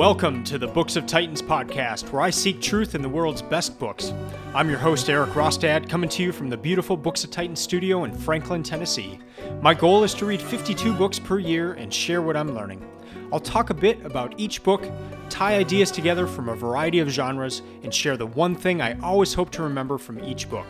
Welcome to the Books of Titans podcast, where I seek truth in the world's best books. I'm your host, Eric Rostad, coming to you from the beautiful Books of Titans studio in Franklin, Tennessee. My goal is to read 52 books per year and share what I'm learning. I'll talk a bit about each book, tie ideas together from a variety of genres, and share the one thing I always hope to remember from each book.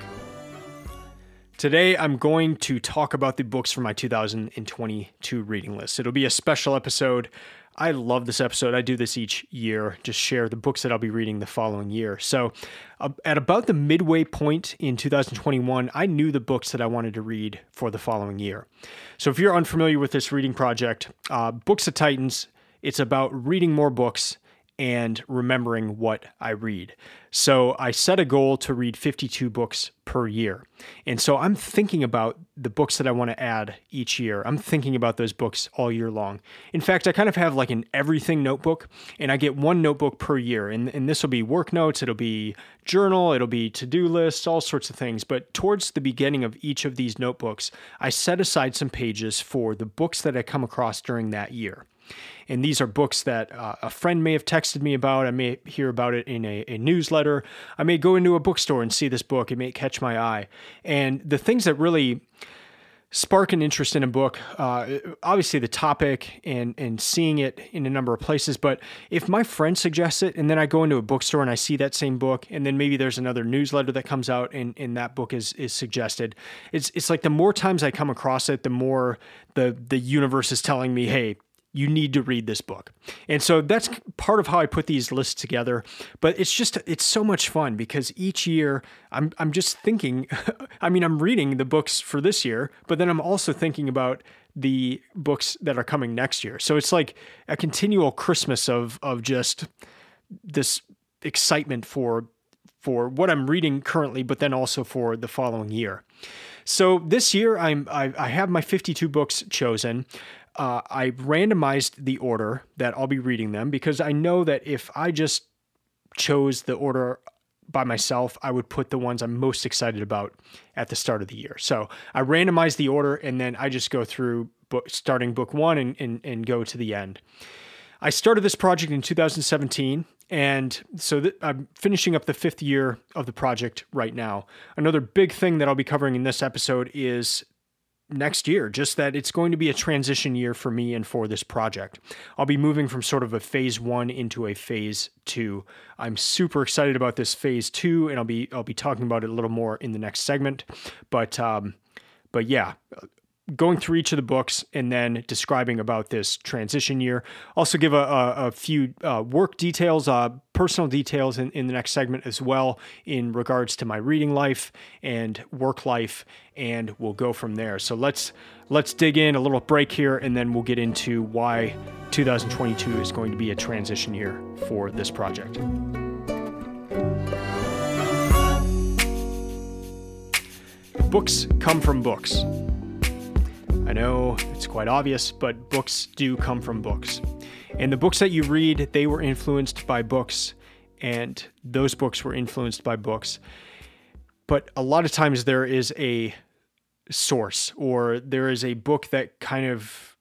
Today, I'm going to talk about the books from my 2022 reading list. It'll be a special episode I love this episode. I do this each year, just share the books that I'll be reading the following year. So, uh, at about the midway point in 2021, I knew the books that I wanted to read for the following year. So, if you're unfamiliar with this reading project, uh, Books of Titans, it's about reading more books and remembering what I read. So I set a goal to read 52 books per year. And so I'm thinking about the books that I want to add each year. I'm thinking about those books all year long. In fact, I kind of have like an everything notebook, and I get one notebook per year. And, and this will be work notes, it'll be journal, it'll be to do lists, all sorts of things. But towards the beginning of each of these notebooks, I set aside some pages for the books that I come across during that year. And these are books that uh, a friend may have texted me about. I may hear about it in a, a, newsletter. I may go into a bookstore and see this book. It may catch my eye. And the things that really spark an interest in a book, uh, obviously the topic and and seeing it in a number of places. But if my friend suggests it, and then I go into a bookstore and I see that same book, and then maybe there's another newsletter that comes out and, and that book is is suggested, it's it's like the more times I come across it, the more the the universe is telling me, hey, you need to read this book. And so that's part of how I put these lists together. But it's just it's so much fun because each year I'm I'm just thinking I mean I'm reading the books for this year, but then I'm also thinking about the books that are coming next year. So it's like a continual Christmas of of just this excitement for for what I'm reading currently, but then also for the following year. So this year I'm I, I have my 52 books chosen uh, I randomized the order that I'll be reading them because I know that if I just chose the order by myself, I would put the ones I'm most excited about at the start of the year. So I randomize the order and then I just go through book, starting book one and, and, and go to the end. I started this project in 2017, and so th- I'm finishing up the fifth year of the project right now. Another big thing that I'll be covering in this episode is next year, just that it's going to be a transition year for me and for this project. I'll be moving from sort of a phase one into a phase two. I'm super excited about this phase two, and I'll be I'll be talking about it a little more in the next segment. But um, but yeah, going through each of the books and then describing about this transition year. Also, give a, a, a few uh, work details, uh, personal details in, in the next segment as well, in regards to my reading life and work life, and we'll go from there. So let's let's dig in a little break here, and then we'll get into why 2022 is going to be a transition year for this project. Books come from books. I know it's quite obvious, but books do come from books. And the books that you read, they were influenced by books, and those books were influenced by books. But a lot of times there is a source, or there is a book that kind of,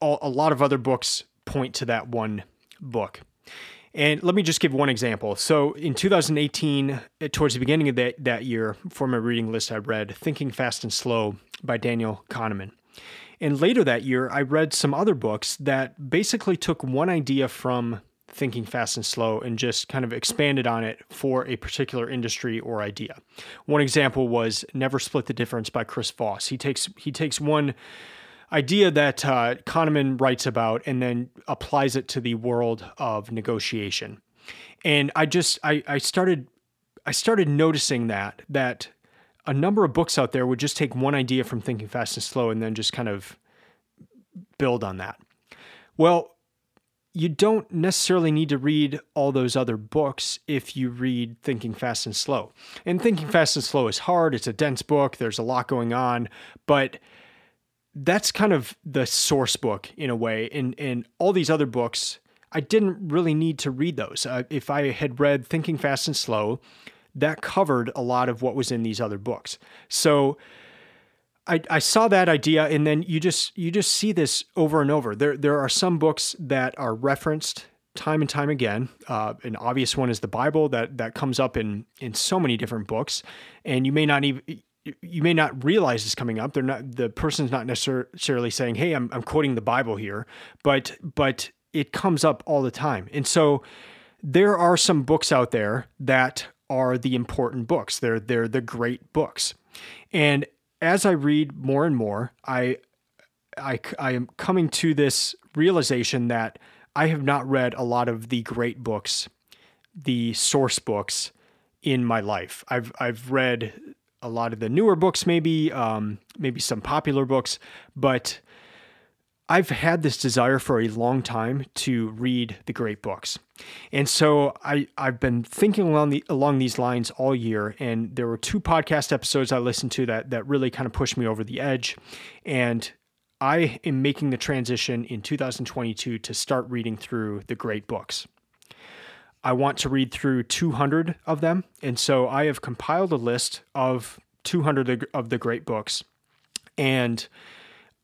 a lot of other books point to that one book. And let me just give one example. So in 2018, eh, towards the beginning of that, that year, for my reading list, I read Thinking Fast and Slow by Daniel Kahneman. And later that year, I read some other books that basically took one idea from Thinking Fast and Slow and just kind of expanded on it for a particular industry or idea. One example was Never Split the Difference by Chris Voss. He takes he takes one idea that uh, Kahneman writes about and then applies it to the world of negotiation. And I just I, I started I started noticing that that a number of books out there would just take one idea from Thinking Fast and Slow and then just kind of build on that. Well, you don't necessarily need to read all those other books if you read Thinking Fast and Slow. And Thinking Fast and Slow is hard, it's a dense book, there's a lot going on, but that's kind of the source book in a way. And, and all these other books, I didn't really need to read those. Uh, if I had read Thinking Fast and Slow, that covered a lot of what was in these other books. So I, I saw that idea and then you just you just see this over and over. There there are some books that are referenced time and time again. Uh, an obvious one is the Bible that that comes up in in so many different books, and you may not even you may not realize it's coming up. They're not the person's not necessarily saying, "Hey, I'm I'm quoting the Bible here," but but it comes up all the time, and so there are some books out there that are the important books. They're they're the great books, and as I read more and more, I, I, I am coming to this realization that I have not read a lot of the great books, the source books in my life. I've, I've read a lot of the newer books, maybe, um, maybe some popular books, but I've had this desire for a long time to read the great books. And so I, I've been thinking along the along these lines all year. And there were two podcast episodes I listened to that that really kind of pushed me over the edge. And I am making the transition in 2022 to start reading through the great books. I want to read through 200 of them. And so I have compiled a list of 200 of the great books. And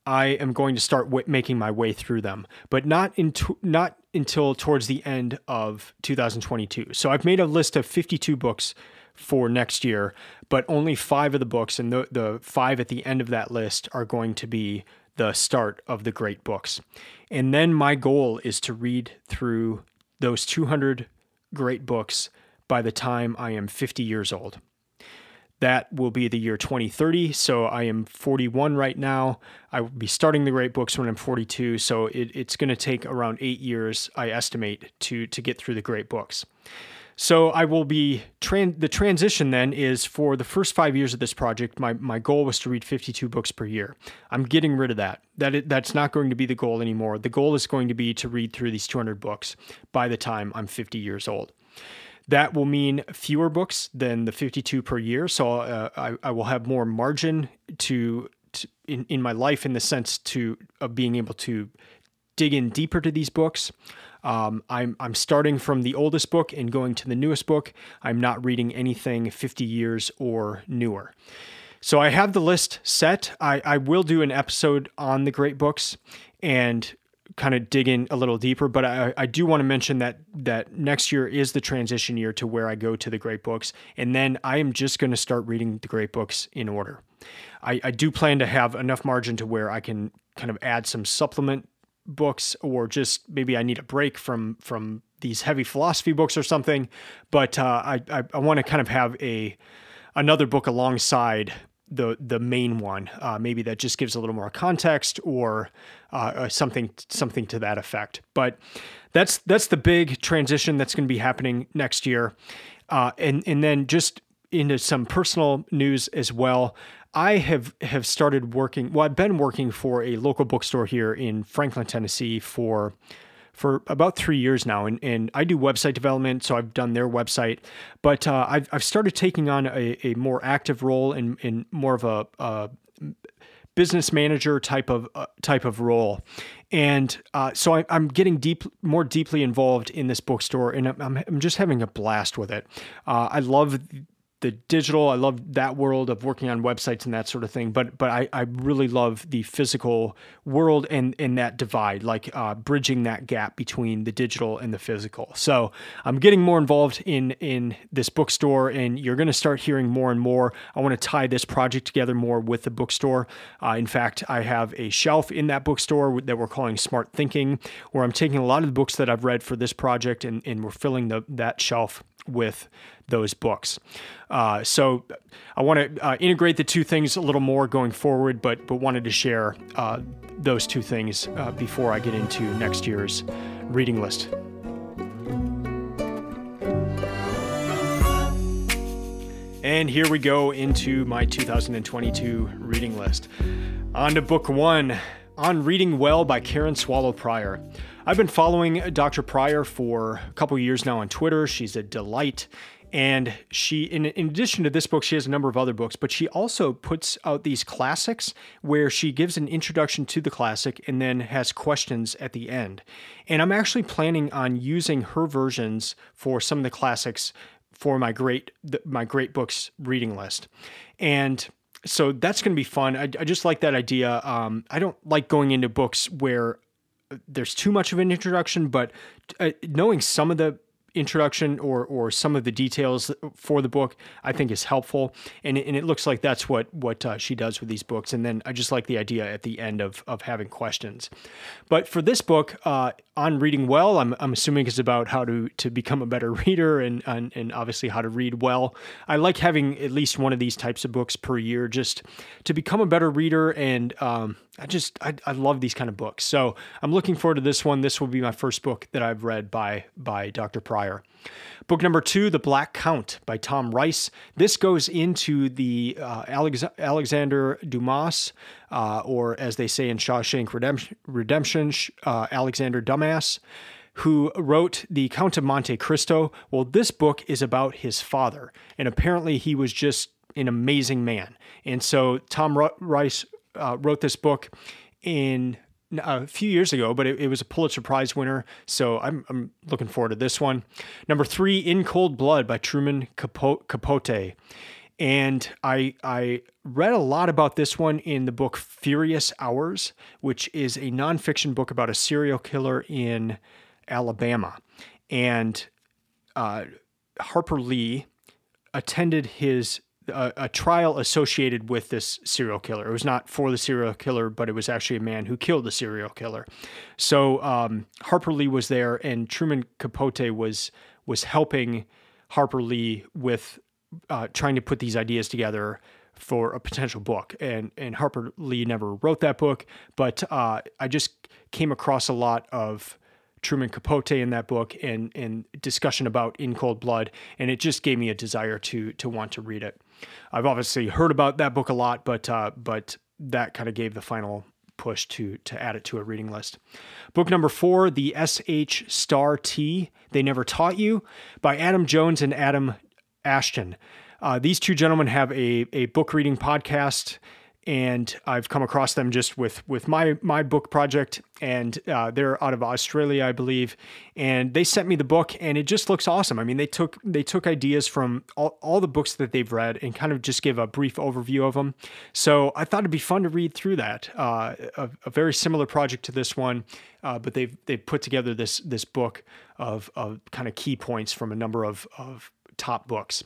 I am going to start w- making my way through them, but not into not until towards the end of 2022. So I've made a list of 52 books for next year, but only five of the books and the the five at the end of that list are going to be the start of the great books. And then my goal is to read through those 200 great books by the time I am 50 years old. That will be the year 2030. So I am 41 right now. I will be starting the great books when I'm 42. So it, it's going to take around eight years, I estimate, to to get through the great books. So I will be tran- the transition then is for the first five years of this project. My my goal was to read 52 books per year. I'm getting rid of that. That that's not going to be the goal anymore. The goal is going to be to read through these 200 books by the time I'm 50 years old. That will mean fewer books than the 52 per year. So uh, I, I, will have more margin to, to, in, in my life in the sense to of being able to dig in deeper to these books. Um, I'm I'm starting from the oldest book and going to the newest book. I'm not reading anything 50 years or newer. So I have the list set. I, I will do an episode on the great books and kind of dig in a little deeper, but I, I do want to mention that that next year is the transition year to where I go to the great books, and then I am just going to start reading the great books in order. I, I do plan to have enough margin to where I can kind of add some supplement books, or just maybe I need a break from from these heavy philosophy books or something. But uh, I I, I want to kind of have a another book alongside the the main one. Uh, maybe that just gives a little more context or uh, uh, something something to that effect. But that's that's the big transition that's going to be happening next year. Uh, and and then just into some personal news as well. I have have started working. Well, I've been working for a local bookstore here in Franklin, Tennessee for for about three years now, and, and I do website development, so I've done their website. But uh, I've I've started taking on a, a more active role in in more of a, a business manager type of uh, type of role, and uh, so I, am getting deep more deeply involved in this bookstore, and I'm, I'm just having a blast with it. Uh, I love the digital. I love that world of working on websites and that sort of thing. But but I, I really love the physical world and and that divide, like uh, bridging that gap between the digital and the physical. So I'm getting more involved in in this bookstore, and you're going to start hearing more and more. I want to tie this project together more with the bookstore. Uh, in fact, I have a shelf in that bookstore that we're calling Smart Thinking, where I'm taking a lot of the books that I've read for this project, and and we're filling the that shelf with those books. Uh, so I want to uh, integrate the two things a little more going forward, but but wanted to share uh, those two things uh, before I get into next year's reading list. And here we go into my 2022 reading list. On to book one, On Reading Well by Karen Swallow Prior. I've been following Dr. Prior for a couple years now on Twitter. She's a delight. And she, in, in addition to this book, she has a number of other books, but she also puts out these classics where she gives an introduction to the classic and then has questions at the end. And I'm actually planning on using her versions for some of the classics for my great my great books reading list. And so that's going to be fun. I, I, just like that idea. Um, I don't like going into books where there's too much of an introduction, but uh, knowing some of the introduction or or some of the details for the book I think is helpful. And and it looks like that's what what uh, she does with these books. And then I just like the idea at the end of of having questions. But for this book uh, on reading well I'm, I'm assuming it's about how to to become a better reader and, and and obviously how to read well I like having at least one of these types of books per year just to become a better reader and um, I just I, I love these kind of books. So I'm looking forward to this one. This will be my first book that I've read by by Dr. Prior. Book number two, The Black Count by Tom Reiss. This goes into the uh, Alex- Alexander Dumas, uh, or as they say in Shawshank Redemption, Redemption uh, Alexander Dumas, who wrote The Count of Monte Cristo. Well, this book is about his father, and apparently he was just an amazing man. And so Tom Reiss uh, wrote this book in a few years ago, but it, it, was a Pulitzer Prize winner. So I'm, I'm looking forward to this one. Number three, In Cold Blood by Truman Capote. And I, I read a lot about this one in the book Furious Hours, which is a nonfiction book about a serial killer in Alabama. And uh, Harper Lee attended his a, a, trial associated with this serial killer. It was not for the serial killer, but it was actually a man who killed the serial killer. So um, Harper Lee was there, and Truman Capote was was helping Harper Lee with uh, trying to put these ideas together for a potential book. And and Harper Lee never wrote that book, but uh, I just came across a lot of Truman Capote in that book and and discussion about In Cold Blood, and it just gave me a desire to to want to read it. I've obviously heard about that book a lot, but uh, but that kind of gave the final push to to add it to a reading list. Book number four, The S.H. Star T, They Never Taught You, by Adam Jones and Adam Ashton. Uh, these two gentlemen have a, a book reading podcast and I've come across them just with with my my book project, and uh, they're out of Australia, I believe, and they sent me the book, and it just looks awesome. I mean, they took they took ideas from all, all the books that they've read and kind of just give a brief overview of them. So I thought it'd be fun to read through that. Uh, a, a, very similar project to this one, uh, but they've they've put together this this book of of kind of key points from a number of of top books.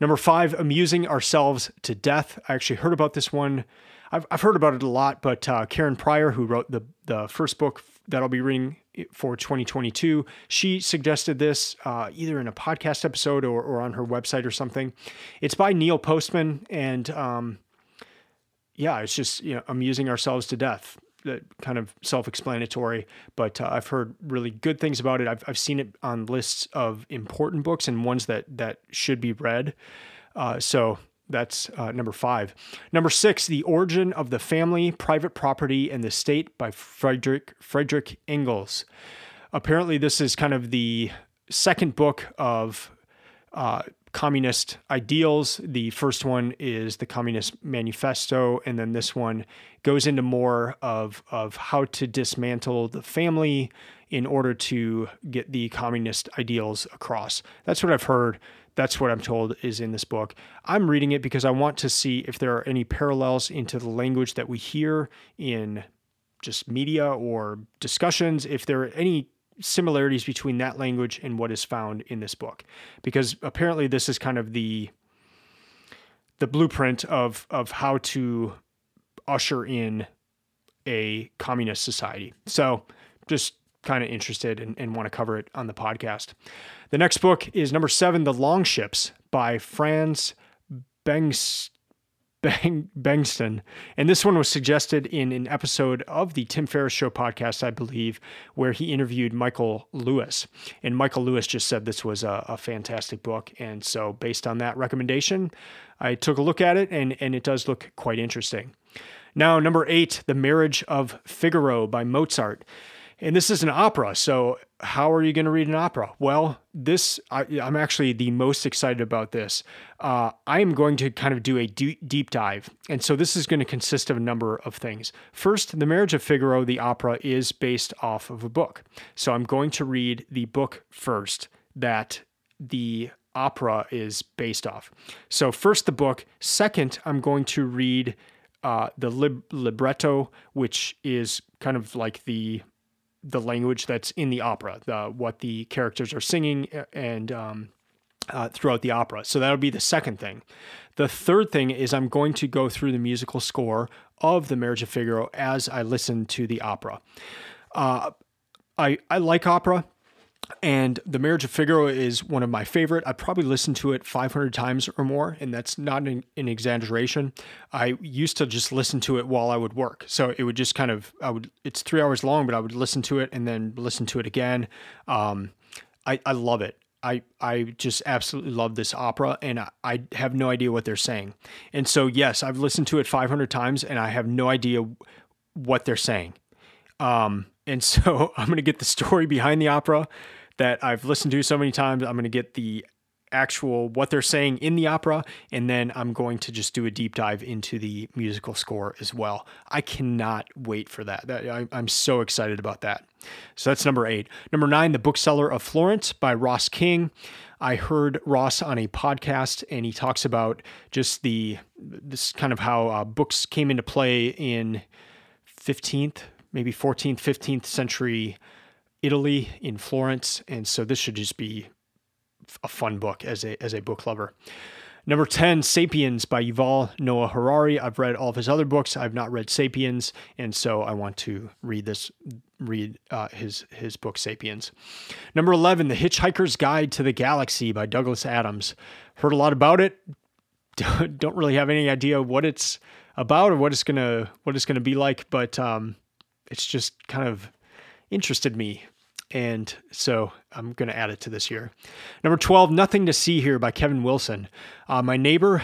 Number five, amusing ourselves to death. I actually heard about this one. I've, I've heard about it a lot, but uh, Karen Prior, who wrote the, the first book that I'll be reading for 2022, she suggested this uh, either in a podcast episode or, or on her website or something. It's by Neil Postman, and um, yeah, it's just you know amusing ourselves to death kind of self-explanatory, but uh, I've heard really good things about it. I've, I've seen it on lists of important books and ones that that should be read. Uh, so that's uh, number five. Number six, The Origin of the Family, Private Property, and the State by Frederick Frederick Engels. Apparently, this is kind of the second book of uh, communist ideals. The first one is the Communist Manifesto, and then this one goes into more of, of how to dismantle the family in order to get the communist ideals across. That's what I've heard. That's what I'm told is in this book. I'm reading it because I want to see if there are any parallels into the language that we hear in just media or discussions, if there are any similarities between that language and what is found in this book. Because apparently this is kind of the the blueprint of of how to usher in a communist society. So just kind of interested and, and want to cover it on the podcast. The next book is number seven the long ships by franz bengs Bang, Bengtsson. And this one was suggested in an episode of the Tim Ferriss Show podcast, I believe, where he interviewed Michael Lewis. And Michael Lewis just said this was a, a fantastic book. And so, based on that recommendation, I took a look at it, and, and it does look quite interesting. Now, number eight, The Marriage of Figaro by Mozart. And this is an opera. So, how are you going to read an opera? Well, this, I, am actually the most excited about this. Uh, I am going to kind of do a deep dive. And so, this is going to consist of a number of things. First, The Marriage of Figaro, the opera, is based off of a book. So, I'm going to read the book first that the opera is based off. So, first the book. Second, I'm going to read uh, the lib- libretto, which is kind of like the the language that's in the opera, the, what the characters are singing, and um, uh, throughout the opera. So that'll be the second thing. The third thing is I'm going to go through the musical score of The Marriage of Figaro as I listen to the opera. Uh, I, I like opera. And The Marriage of Figaro is one of my favorite. I probably listened to it 500 times or more, and that's not an, an, exaggeration. I used to just listen to it while I would work. So it would just kind of, I would, it's three hours long, but I would listen to it and then listen to it again. Um, I, I love it. I, I just absolutely love this opera and I, I have no idea what they're saying. And so, yes, I've listened to it 500 times and I have no idea what they're saying. Um, and so I'm going to get the story behind the opera that I've listened to so many times. I'm going to get the actual what they're saying in the opera and then I'm going to just do a deep dive into the musical score as well. I cannot wait for that. I, I'm so excited about that. So that's number 8. Number 9, The Bookseller of Florence by Ross King. I heard Ross on a podcast and he talks about just the this kind of how uh, books came into play in 15th, maybe 14th, 15th century Italy in Florence and so this should just be a fun book as a as a book lover. Number 10, Sapiens by Yuval Noah Harari. I've read all of his other books. I've not read Sapiens, and so I want to read this read uh, his his book Sapiens. Number 11, The Hitchhiker's Guide to the Galaxy by Douglas Adams. Heard a lot about it. Don't really have any idea what it's about or what it's going to what it's going to be like, but um, it's just kind of interested me and so I'm going to add it to this year. Number 12, Nothing to See Here by Kevin Wilson. Uh, my neighbor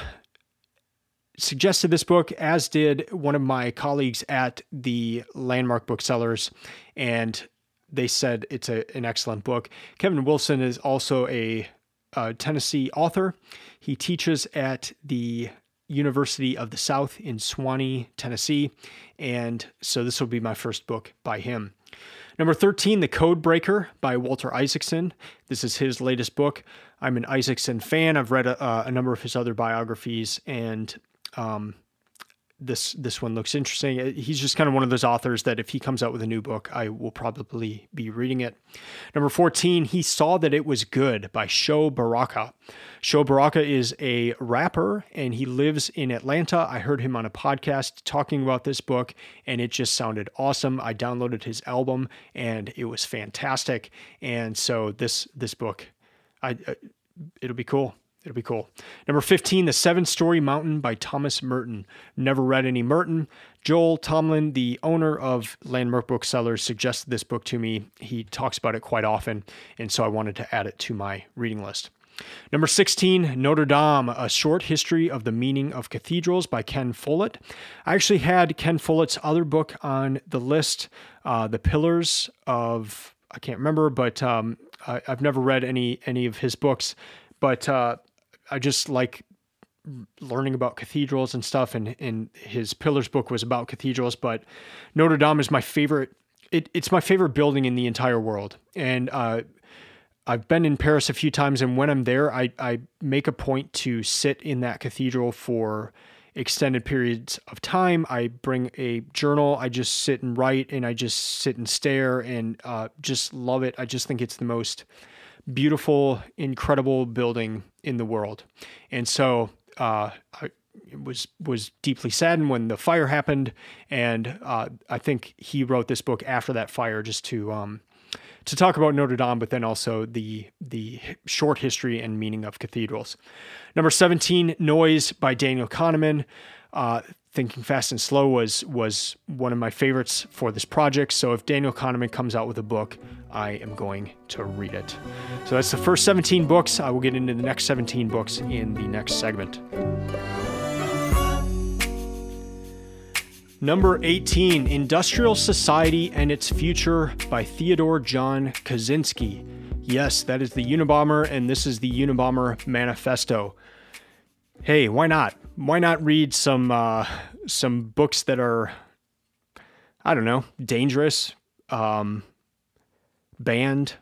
suggested this book, as did one of my colleagues at the Landmark Booksellers, and they said it's a, an excellent book. Kevin Wilson is also a, a Tennessee author. He teaches at the University of the South in Sewanee, Tennessee, and so this will be my first book by him. Number 13, The Code Breaker by Walter Isaacson. This is his latest book. I'm an Isaacson fan. I've read a, a number of his other biographies, and um, this this one looks interesting. Uh, he's just kind of one of those authors that if he comes out with a new book, I will probably be reading it. Number 14, He Saw That It Was Good by Sho Baraka. Sho Baraka is a rapper and he lives in Atlanta. I heard him on a podcast talking about this book and it just sounded awesome. I downloaded his album and it was fantastic. And so this this book I uh, it'll be cool. It'll be cool. Number 15, The Seven Story Mountain by Thomas Merton. Never read any Merton. Joel Tomlin, the owner of Landmark Booksellers, suggested this book to me. He talks about it quite often, and so I wanted to add it to my reading list. Number 16, Notre Dame, A Short History of the Meaning of Cathedrals by Ken Follett. I actually had Ken Follett's other book on the list, uh, The Pillars of, I can't remember, but um, I, have never read any any of his books. But uh, I just like learning about cathedrals and stuff and, and his pillars book was about cathedrals but notre dame is my favorite it, it's my favorite building in the entire world. And uh, i've been in paris a few times and when i'm there I, I make a point to sit in that cathedral for extended periods of time. I bring a journal i just sit and write and i just sit and stare and uh, just love it. I just think it's the most beautiful, incredible building in the world. And so uh, I was was deeply saddened when the fire happened, and uh, I think he wrote this book after that fire just to um, to talk about Notre Dame, but then also the the short history and meaning of cathedrals. Number seventeen, Noise by Daniel Kahneman. Uh, Thinking Fast and Slow was was one of my favorites for this project. So if Daniel Kahneman comes out with a book, I am going to read it. So that's the first 17 books. I will get into the next 17 books in the next segment. Number 18, Industrial Society and Its Future by Theodore John Kaczynski. Yes, that is the Unabomber, and this is the Unabomber Manifesto. Hey, why not? Why not read some uh, some books that are I don't know dangerous, um, banned.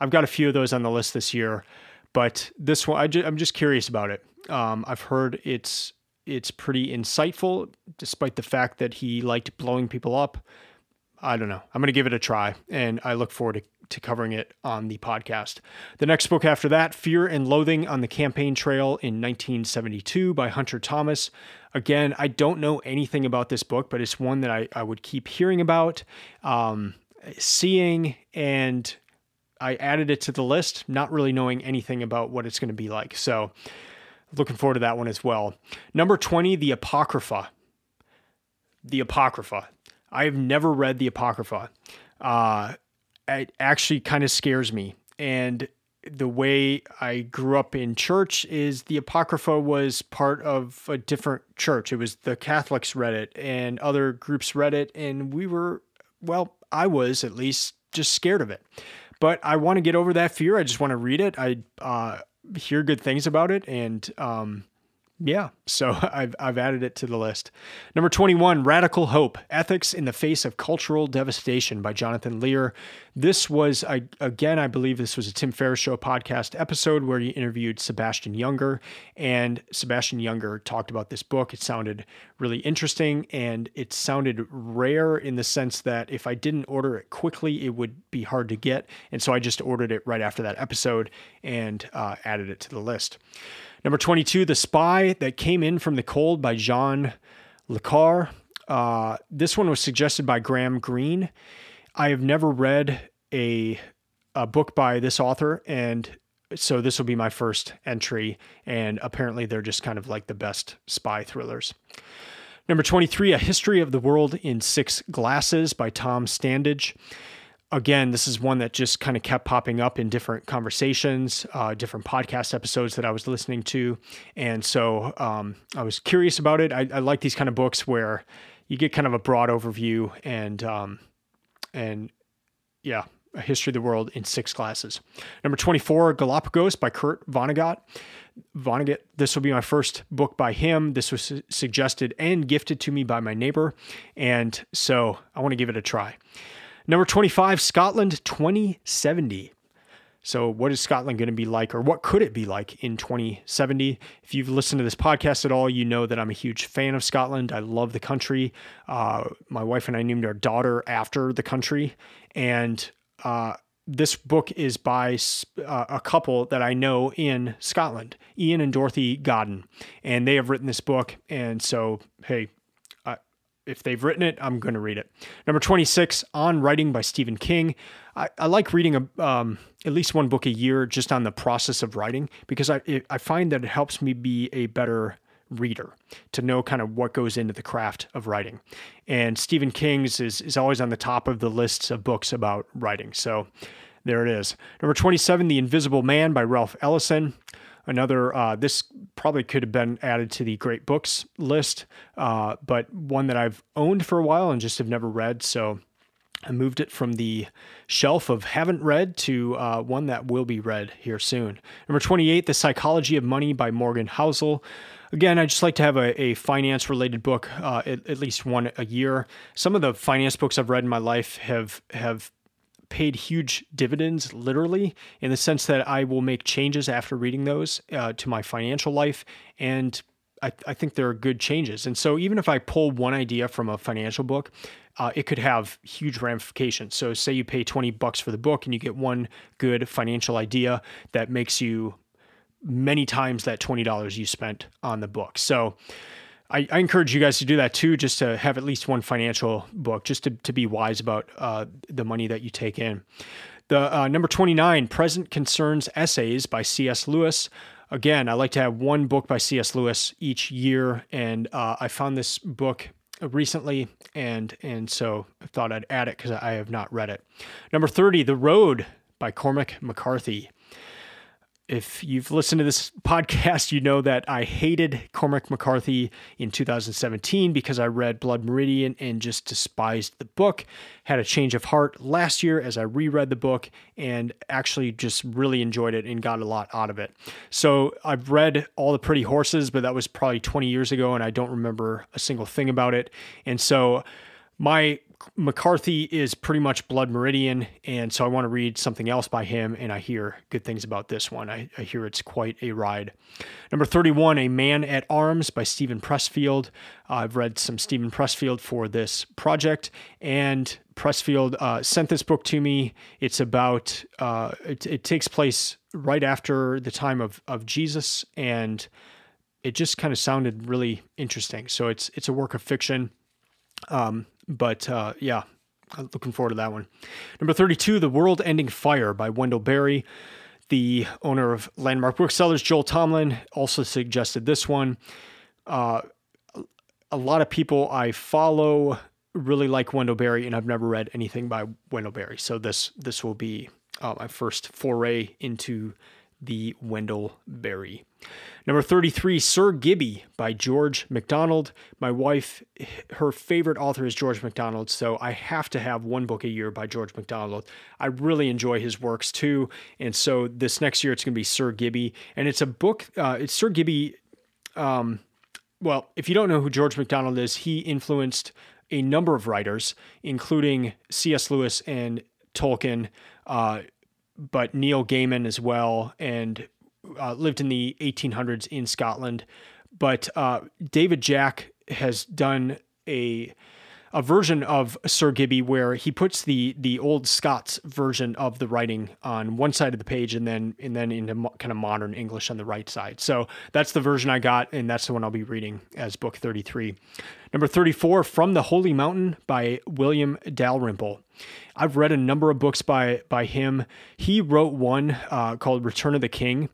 I've got a few of those on the list this year, But this one, I I'm just curious about it. Um, I've heard it's it's pretty insightful, despite the fact that he liked blowing people up. I don't know. I'm to give it a try, and I look forward to, to covering it on the podcast. The next book after that, Fear and Loathing on the Campaign Trail in 1972 by Hunter Thomas. Again, I don't know anything about this book, but it's one that I, I would keep hearing about, um, seeing, and I added it to the list, not really knowing anything about what it's going to be like. So, looking forward to that one as well. Number 20, The Apocrypha. The Apocrypha. I have never read the Apocrypha. Uh, it actually kind of scares me. And the way I grew up in church is the Apocrypha was part of a different church. It was the Catholics read it and other groups read it. And we were, well, I was at least just scared of it. But I want to get over that fear. I just want to read it. I uh, hear good things about it. And um, yeah, so I've, I've added it to the list. Number 21, Radical Hope Ethics in the Face of Cultural Devastation by Jonathan Lear. This was, I, again, I believe this was a Tim Ferriss Show podcast episode where he interviewed Sebastian Junger, And Sebastian Junger talked about this book. It sounded really interesting and it sounded rare in the sense that if I didn't order it quickly, it would be hard to get. And so I just ordered it right after that episode and uh, added it to the list. Number 22, The Spy That Came In From the Cold by John Le. Uh, this one was suggested by Graham Greene. I have never read a, a book by this author, and so this will be my first entry. And apparently, they're just kind of like the best spy thrillers. Number 23, A History of the World in Six Glasses by Tom Standage again, this is one that just kind of kept popping up in different conversations, uh, different podcast episodes that I was listening to. And so um, I was curious about it. I, I, like these kind of books where you get kind of a broad overview and, um, and yeah, a history of the world in six classes. Number 24, Galapagos by Kurt Vonnegut. Vonnegut, this will be my first book by him. This was su- suggested and gifted to me by my neighbor. And so I want to give it a try. Number 25, Scotland 2070. So, what is Scotland going to be like, or what could it be like in 2070? If you've listened to this podcast at all, you know that I'm a huge fan of Scotland. I love the country. Uh, my wife and I named our daughter after the country. And uh, this book is by uh, a couple that I know in Scotland, Ian and Dorothy Godden. And they have written this book. And so, hey, if they've written it, I'm going to read it. Number 26, On Writing by Stephen King. I, I like reading a, um, at least one book a year just on the process of writing because I, it, I find that it helps me be a better reader to know kind of what goes into the craft of writing. And Stephen King's is, is always on the top of the lists of books about writing. So there it is. Number 27, The Invisible Man by Ralph Ellison. Another, uh, this probably could have been added to the great books list, uh, but one that I've owned for a while and just have never read. So I moved it from the shelf of haven't read to uh, one that will be read here soon. Number 28, The Psychology of Money by Morgan Housel. Again, I just like to have a, a finance related book, uh, at, at, least one a year. Some of the finance books I've read in my life have have paid huge dividends, literally, in the sense that I will make changes after reading those uh, to my financial life. And I, I, think there are good changes. And so even if I pull one idea from a financial book, uh, it could have huge ramifications. So say you pay 20 bucks for the book and you get one good financial idea that makes you many times that $20 you spent on the book. So I, I, encourage you guys to do that too, just to have at least one financial book, just to, to be wise about uh, the money that you take in. The uh, number 29, Present Concerns Essays by C.S. Lewis. Again, I like to have one book by C.S. Lewis each year, and uh, I found this book recently, and and so I thought I'd add it because I have not read it. Number 30, The Road by Cormac McCarthy if you've listened to this podcast, you know that I hated Cormac McCarthy in 2017 because I read Blood Meridian and just despised the book. Had a change of heart last year as I reread the book and actually just really enjoyed it and got a lot out of it. So I've read All the Pretty Horses, but that was probably 20 years ago and I don't remember a single thing about it. And so my McCarthy is pretty much Blood Meridian, and so I want to read something else by him, and I hear good things about this one. I, I hear it's quite a ride. Number 31, A Man at Arms by Steven Pressfield. Uh, I've read some Steven Pressfield for this project, and Pressfield uh, sent this book to me. It's about, uh, it, it takes place right after the time of, of Jesus, and it just kind of sounded really interesting. So it's it's a work of fiction. Um, but uh, yeah, looking forward to that one. Number 32, The World Ending Fire by Wendell Berry. The owner of Landmark Booksellers, Joel Tomlin, also suggested this one. Uh, a lot of people I follow really like Wendell Berry, and I've never read anything by Wendell Berry. So this this will be uh, my first foray into the Wendell Berry. Number 33, Sir Gibbie by George MacDonald. My wife, her favorite author is George MacDonald, so I have to have one book a year by George MacDonald. I really enjoy his works too, and so this next year it's going to be Sir Gibbie, and it's a book, uh, it's Sir Gibbie. Um, well, if you don't know who George MacDonald is, he influenced a number of writers, including C.S. Lewis and Tolkien, uh, but Neil Gaiman as well, and uh, lived in the 1800s in Scotland. But uh, David Jack has done a a version of Sir Gibbie where he puts the the old Scots version of the writing on one side of the page and then and then into mo- kind of modern English on the right side. So that's the version I got, and that's the one I'll be reading as book 33. Number 34, From the Holy Mountain by William Dalrymple. I've read a number of books by by him. He wrote one uh, called Return of the King,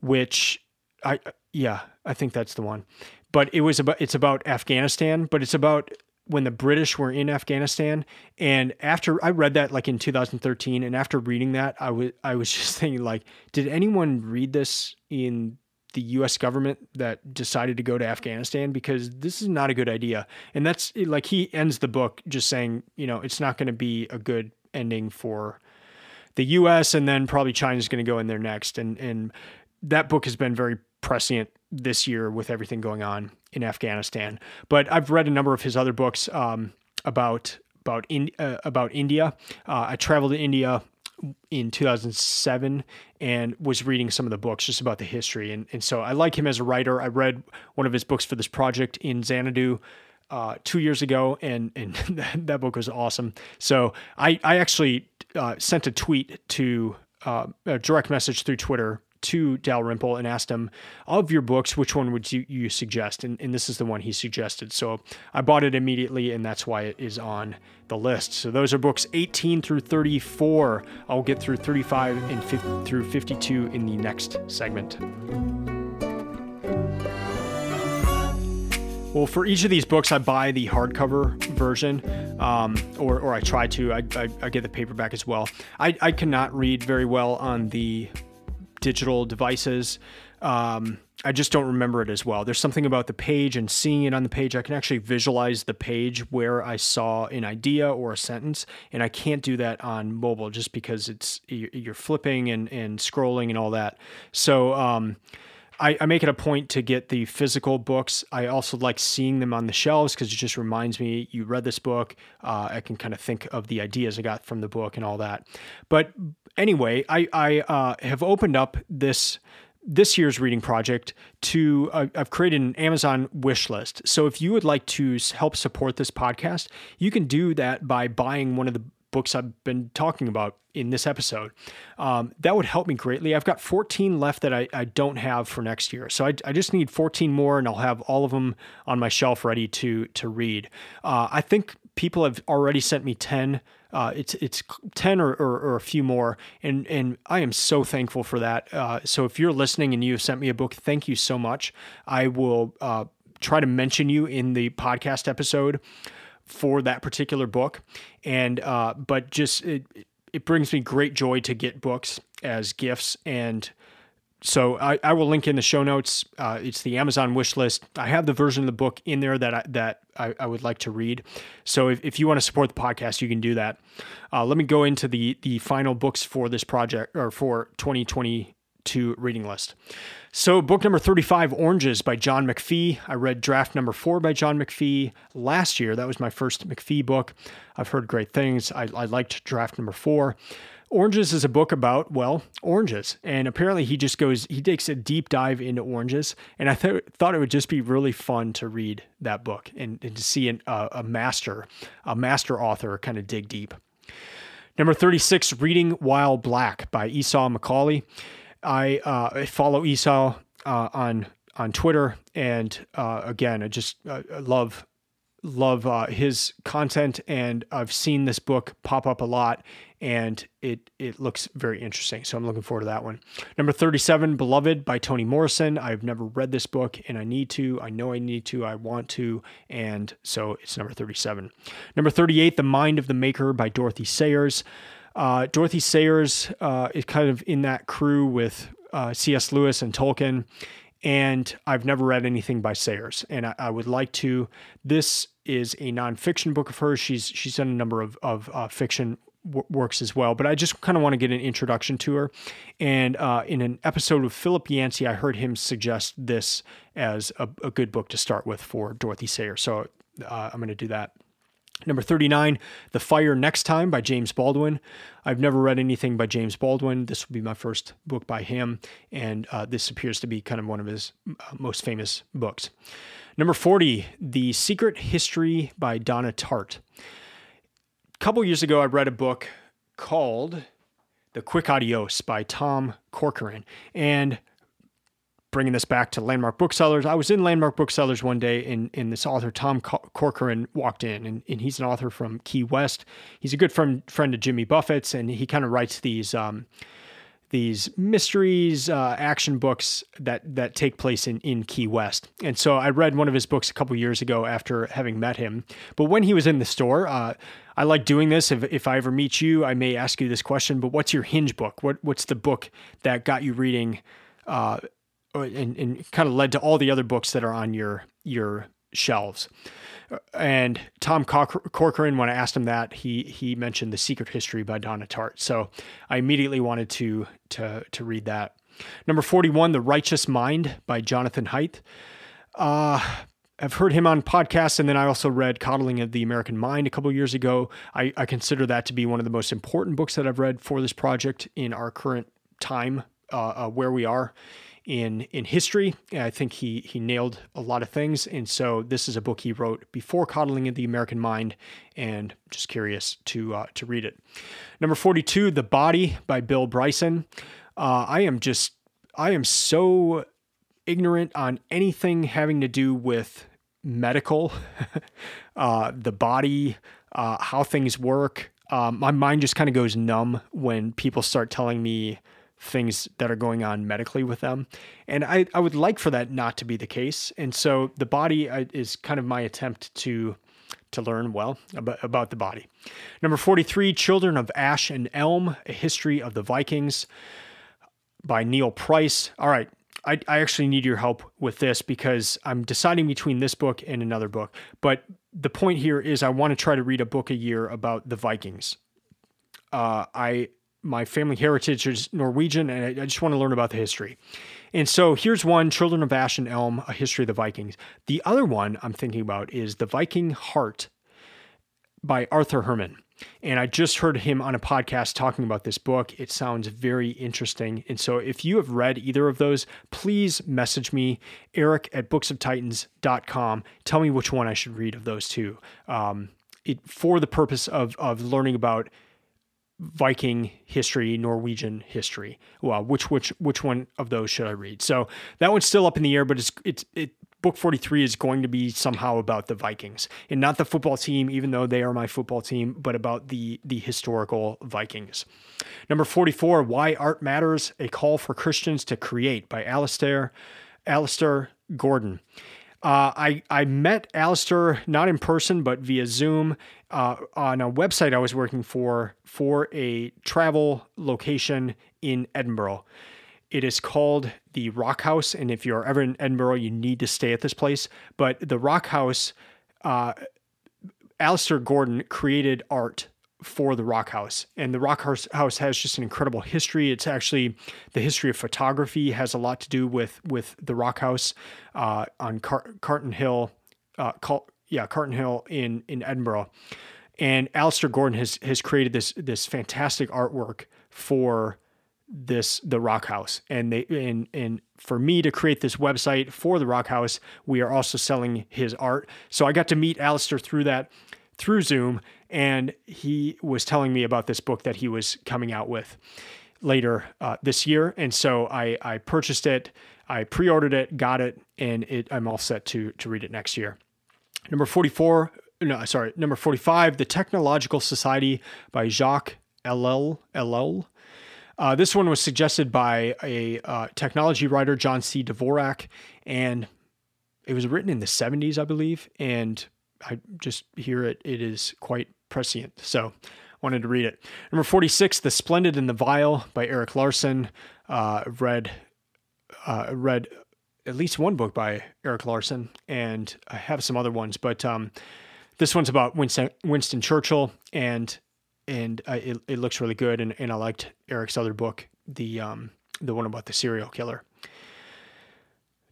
which I yeah I think that's the one. But it was about it's about Afghanistan, but it's about when the British were in Afghanistan. And after I read that like in 2013, and after reading that, I was I was just thinking like, did anyone read this in the U.S. government that decided to go to Afghanistan? Because this is not a good idea. And that's like he ends the book just saying, you know, it's not going to be a good ending for the U.S. and then probably China's going to go in there next. And and that book has been very prescient this year with everything going on in Afghanistan. But I've read a number of his other books um, about about in, uh, about India. Uh, I traveled to India in 2007 and was reading some of the books just about the history. And, and so I like him as a writer. I read one of his books for this project in Xanadu uh, two years ago, and, and that book was awesome. So I, I actually uh, sent a tweet to uh, a direct message through Twitter to Dalrymple and asked him, of your books, which one would you, you suggest? And, and this is the one he suggested. So I bought it immediately, and that's why it is on the list. So those are books 18 through 34. I'll get through 35 and 50, through 52 in the next segment. Well, for each of these books, I buy the hardcover version, um, or, or I try to. I, I, I, get the paperback as well. I, I cannot read very well on the digital devices. Um, I just don't remember it as well. There's something about the page and seeing it on the page. I can actually visualize the page where I saw an idea or a sentence, and I can't do that on mobile just because it's you're flipping and, and scrolling and all that. So um, I, I, make it a point to get the physical books. I also like seeing them on the shelves because it just reminds me you read this book. Uh, I can kind of think of the ideas I got from the book and all that. But anyway, I, I uh, have opened up this this year's reading project to uh, I've created an Amazon wish list. So if you would like to help support this podcast, you can do that by buying one of the books I've been talking about in this episode. Um, that would help me greatly. I've got 14 left that I, I don't have for next year. So I, I, just need 14 more and I'll have all of them on my shelf ready to, to read. Uh, I think people have already sent me 10 uh, it's it's ten or, or, or, a few more, and and I am so thankful for that. Uh, so if you're listening and you have sent me a book, thank you so much. I will uh, try to mention you in the podcast episode for that particular book, and uh, but just it, it brings me great joy to get books as gifts and so I, I will link in the show notes. Uh, it's the Amazon wish list. I have the version of the book in there that I, that I, I would like to read. So if, if you want to support the podcast, you can do that. Uh, let me go into the the final books for this project or for 2022 to reading list. So, book number 35, Oranges by John McPhee. I read draft number four by John McPhee last year. That was my first McPhee book. I've heard great things. I, I liked draft number four. Oranges is a book about, well, oranges. And apparently he just goes, he takes a deep dive into oranges. And I th- thought it would just be really fun to read that book and, and to see an, uh, a master, a master author kind of dig deep. Number 36, Reading While Black by Esau McCaulley. I uh, follow Esau uh, on on Twitter, and uh, again, I just uh, love love uh, his content, and I've seen this book pop up a lot, and it it looks very interesting. So I'm looking forward to that one. Number 37, Beloved by Toni Morrison. I've never read this book, and I need to. I know I need to. I want to, and so it's number 37. Number 38, The Mind of the Maker by Dorothy Sayers. Uh, Dorothy Sayers uh, is kind of in that crew with uh, C.S. Lewis and Tolkien, and I've never read anything by Sayers, and I, I, would like to. This is a nonfiction book of hers. She's she's done a number of of uh, fiction w- works as well, but I just kind of want to get an introduction to her. And uh, in an episode of Philip Yancey, I heard him suggest this as a, a good book to start with for Dorothy Sayers, so uh, I'm going to do that. Number 39, The Fire Next Time by James Baldwin. I've never read anything by James Baldwin. This will be my first book by him, and uh, this appears to be kind of one of his uh, most famous books. Number 40, The Secret History by Donna Tartt. A couple years ago, I read a book called The Quick Adios by Tom Corcoran, and bringing this back to Landmark Booksellers, I was in Landmark Booksellers one day, and, and this author, Tom Corcoran, walked in, and, and he's an author from Key West. He's a good friend friend of Jimmy Buffett's, and he kind of writes these um, these mysteries, uh, action books that that take place in in Key West. And so I read one of his books a couple years ago after having met him. But when he was in the store, uh, I like doing this. If if I ever meet you, I may ask you this question. But what's your hinge book? What what's the book that got you reading? Uh, and, and kind of led to all the other books that are on your your shelves. And Tom Corcoran, when I asked him that, he he mentioned The Secret History by Donna Tartt. So I immediately wanted to to to read that. Number 41, The Righteous Mind by Jonathan Haidt. Uh, I've heard him on podcasts, and then I also read Coddling of the American Mind a couple years ago. I, I, consider that to be one of the most important books that I've read for this project in our current time, uh, uh, where we are in in history. I think he he nailed a lot of things, and so this is a book he wrote before Coddling of the American Mind, and just curious to uh, to read it. Number forty two, The Body by Bill Bryson. Uh, I am just I am so ignorant on anything having to do with medical, uh, the body, uh, how things work. Um, my mind just kind of goes numb when people start telling me things that are going on medically with them. And I, I would like for that not to be the case. And so the body uh, is kind of my attempt to to learn well about, about the body. Number 43, Children of Ash and Elm, A History of the Vikings by Neil Price. All right, I, I actually need your help with this because I'm deciding between this book and another book. But the point here is I want to try to read a book a year about the Vikings. Uh, I my family heritage is Norwegian, and I, just want to learn about the history. And so here's one Children of Ash and Elm, A History of the Vikings. The other one I'm thinking about is The Viking Heart by Arthur Herman. And I just heard him on a podcast talking about this book. It sounds very interesting. And so if you have read either of those, please message me, eric at booksoftitans.com. Tell me which one I should read of those two um, it, for the purpose of, of learning about Viking history, Norwegian history. Well, which which which one of those should I read? So that one's still up in the air, but it's it's it book 43 is going to be somehow about the Vikings and not the football team, even though they are my football team, but about the the historical Vikings. Number 44, Why Art Matters: A Call for Christians to Create by Alastair Alastair Gordon. Uh, I I met Alastair not in person but via Zoom uh, on a website I was working for for a travel location in Edinburgh. It is called the Rock House, and if you're ever in Edinburgh, you need to stay at this place. But the Rock House, uh, Alastair Gordon created art for the Rock House. And the Rock House has just an incredible history. It's actually the history of photography has a lot to do with with the Rock House uh, on Car- Calton Hill, uh, yeah, Calton Hill in in Edinburgh. And Alastair Gordon has has created this this fantastic artwork for this the Rock House. And they and and for me to create this website for the Rock House, we are also selling his art. So I got to meet Alastair through that through Zoom, and he was telling me about this book that he was coming out with later uh, this year. And so I, I purchased it, I pre-ordered it, got it, and it, I'm all set to to read it next year. Number 44, no, sorry, number 45, The Technological Society by Jacques Ellul. Ellul. Uh, this one was suggested by a uh, technology writer, John C. Dvorak, and it was written in the 70s, I believe. And I just hear it, it is quite prescient. So wanted to read it. Number 46, The Splendid and the Vile by Erik Larson. Uh, read, uh, read at least one book by Erik Larson, and I have some other ones, but um, this one's about Winston, Winston Churchill, and and uh, it, it looks really good. And, and I liked Erik's other book, the um, the one about the serial killer.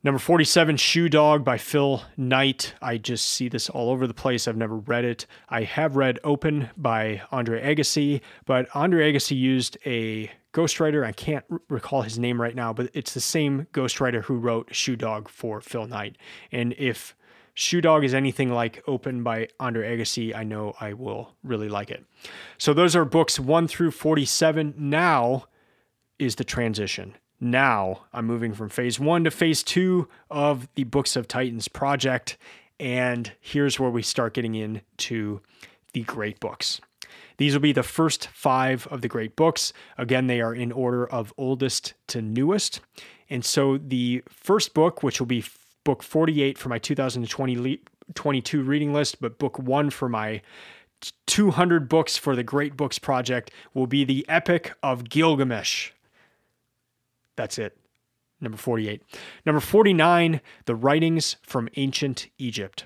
Number 47, Shoe Dog by Phil Knight. I just see this all over the place. I've never read it. I have read Open by Andre Agassi, but Andre Agassi used a ghostwriter. I can't r- recall his name right now, but it's the same ghostwriter who wrote Shoe Dog for Phil Knight. And if Shoe Dog is anything like Open by Andre Agassi, I know I will really like it. So those are books 1 through 47. Now is the transition. Now I'm moving from phase 1 to phase 2 of the Books of Titans project and here's where we start getting into the great books. These will be the first 5 of the great books. Again, they are in order of oldest to newest. And so the first book, which will be book 48 for my 2020 22 reading list, but book one for my 200 books for the Great Books Project will be the Epic of Gilgamesh. That's it. Number 48. Number 49, The Writings from Ancient Egypt.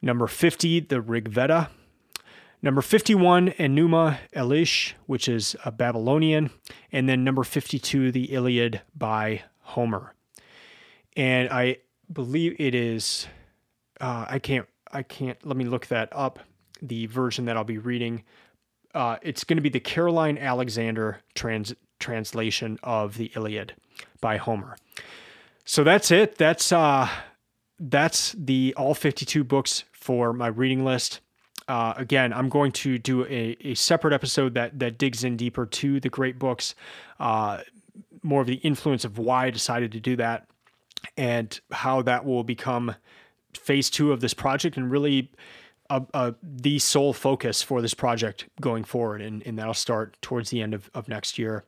Number 50, the Rig Veda. Number 51, Enuma Elish, which is a Babylonian. And then number 52, the Iliad by Homer and I believe it is. Uh, I can't. I can't. Let me look that up. The version that I'll be reading. Uh, it's going to be the Caroline Alexander trans translation of the Iliad by Homer. So that's it. That's uh, that's the all 52 books for my reading list. Uh, again, I'm going to do a, a separate episode that that digs in deeper to the great books, uh, more of the influence of why I decided to do that and how that will become phase two of this project and really a, a, the sole focus for this project going forward. And, and that'll start towards the end of, of next year.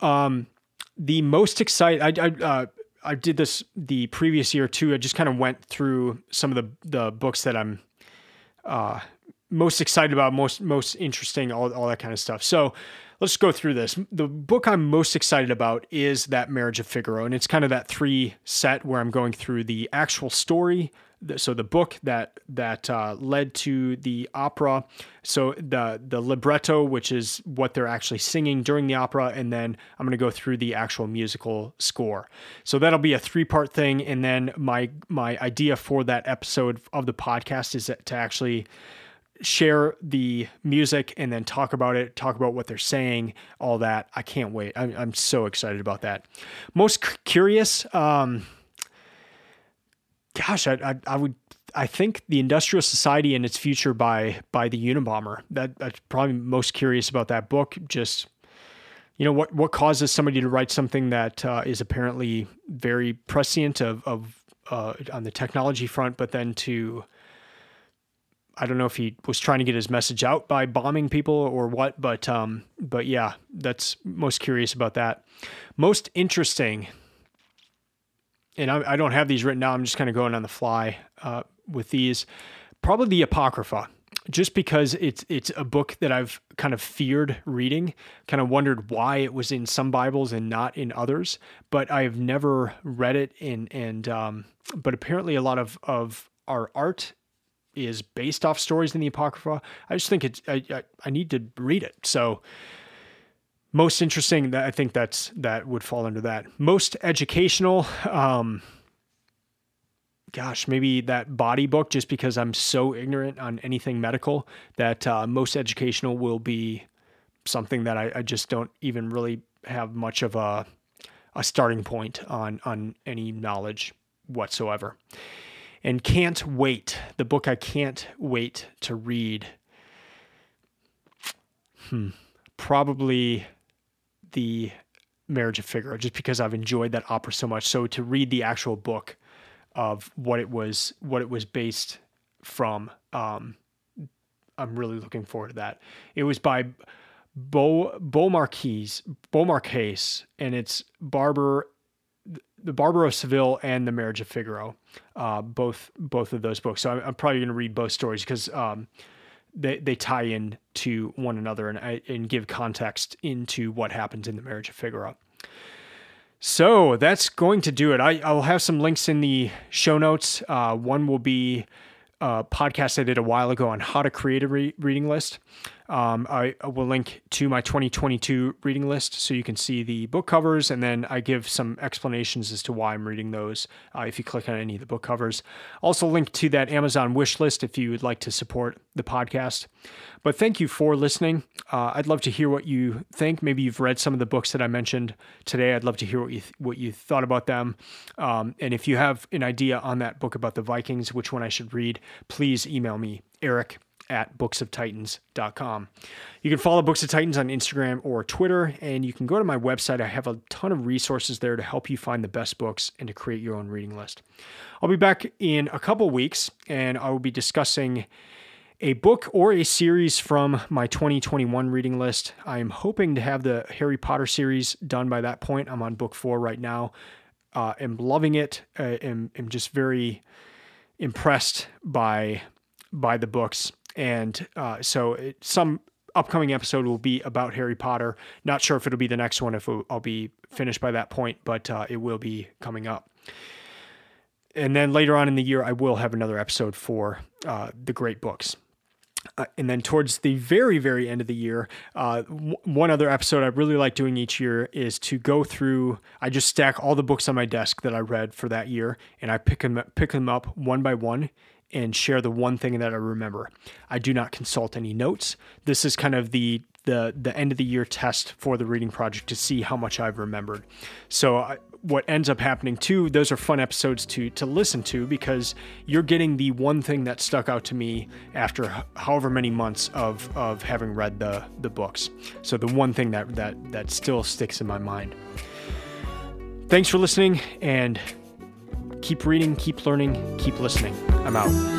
Um, the most excited, I, I, uh, I did this the previous year too. I just kind of went through some of the, the books that I'm uh, most excited about, most most interesting, all, all that kind of stuff. So let's go through this. The book I'm most excited about is that Marriage of Figaro, and it's kind of that three set where I'm going through the actual story. So the book that that uh, led to the opera, so the the libretto, which is what they're actually singing during the opera, and then I'm going to go through the actual musical score. So that'll be a three part thing, and then my my idea for that episode of the podcast is to actually share the music and then talk about it, talk about what they're saying, all that. I can't wait. I'm, I'm so excited about that. Most c- curious, um, gosh, I, I, I, would, I think the Industrial Society and its future by by the Unabomber. That that's probably most curious about that book. Just you know what what causes somebody to write something that uh, is apparently very prescient of of uh, on the technology front, but then to I don't know if he was trying to get his message out by bombing people or what, but um, but yeah, that's most curious about that. Most interesting, and I, I don't have these written down. I'm just kind of going on the fly uh, with these. Probably the Apocrypha, just because it's it's a book that I've kind of feared reading. Kind of wondered why it was in some Bibles and not in others, but I've never read it. In and um, but apparently a lot of of our art is based off stories in the Apocrypha. I just think it's I, I, I need to read it. So most interesting I think that's that would fall under that. Most educational, um, gosh, maybe that body book, just because I'm so ignorant on anything medical, that uh, most educational will be something that I, I, just don't even really have much of a a starting point on on any knowledge whatsoever. And can't wait. The book I can't wait to read. Hmm. Probably the Marriage of Figaro, just because I've enjoyed that opera so much. So to read the actual book of what it was, what it was based from, um, I'm really looking forward to that. It was by Beau Beaumarchais, Beaumarchais, and it's Barber, the Barber of Seville and the Marriage of Figaro, uh, both both of those books. So I'm, I'm probably going to read both stories because um, they they tie in to one another and and give context into what happens in the Marriage of Figaro. So that's going to do it. I, I will have some links in the show notes. Uh, one will be a podcast I did a while ago on how to create a re- reading list. Um, I, will link to my 2022 reading list so you can see the book covers, and then I give some explanations as to why I'm reading those uh, if you click on any of the book covers. Also, link to that Amazon wish list if you would like to support the podcast. But thank you for listening. Uh, I'd love to hear what you think. Maybe you've read some of the books that I mentioned today. I'd love to hear what you th- what you thought about them. Um, and if you have an idea on that book about the Vikings, which one I should read, please email me, Eric at booksoftitans.com. You can follow Books of Titans on Instagram or Twitter, and you can go to my website. I have a ton of resources there to help you find the best books and to create your own reading list. I'll be back in a couple weeks, and I will be discussing a book or a series from my 2021 reading list. I'm hoping to have the Harry Potter series done by that point. I'm on book four right now. Uh, am loving it. Uh, am, am just very impressed by by the books and uh, so it, some upcoming episode will be about Harry Potter. Not sure if it'll be the next one, if I'll be finished by that point, but uh, it will be coming up. And then later on in the year, I will have another episode for uh, the great books. Uh, and then towards the very, very end of the year, uh, w- one other episode I really like doing each year is to go through. I just stack all the books on my desk that I read for that year, and I pick them pick them up one by one and share the one thing that I remember. I do not consult any notes. This is kind of the the the end of the year test for the reading project to see how much I've remembered. So I, what ends up happening too, those are fun episodes to to listen to because you're getting the one thing that stuck out to me after however many months of of having read the the books. So the one thing that that that still sticks in my mind. Thanks for listening and keep reading, keep learning, keep listening. I'm out.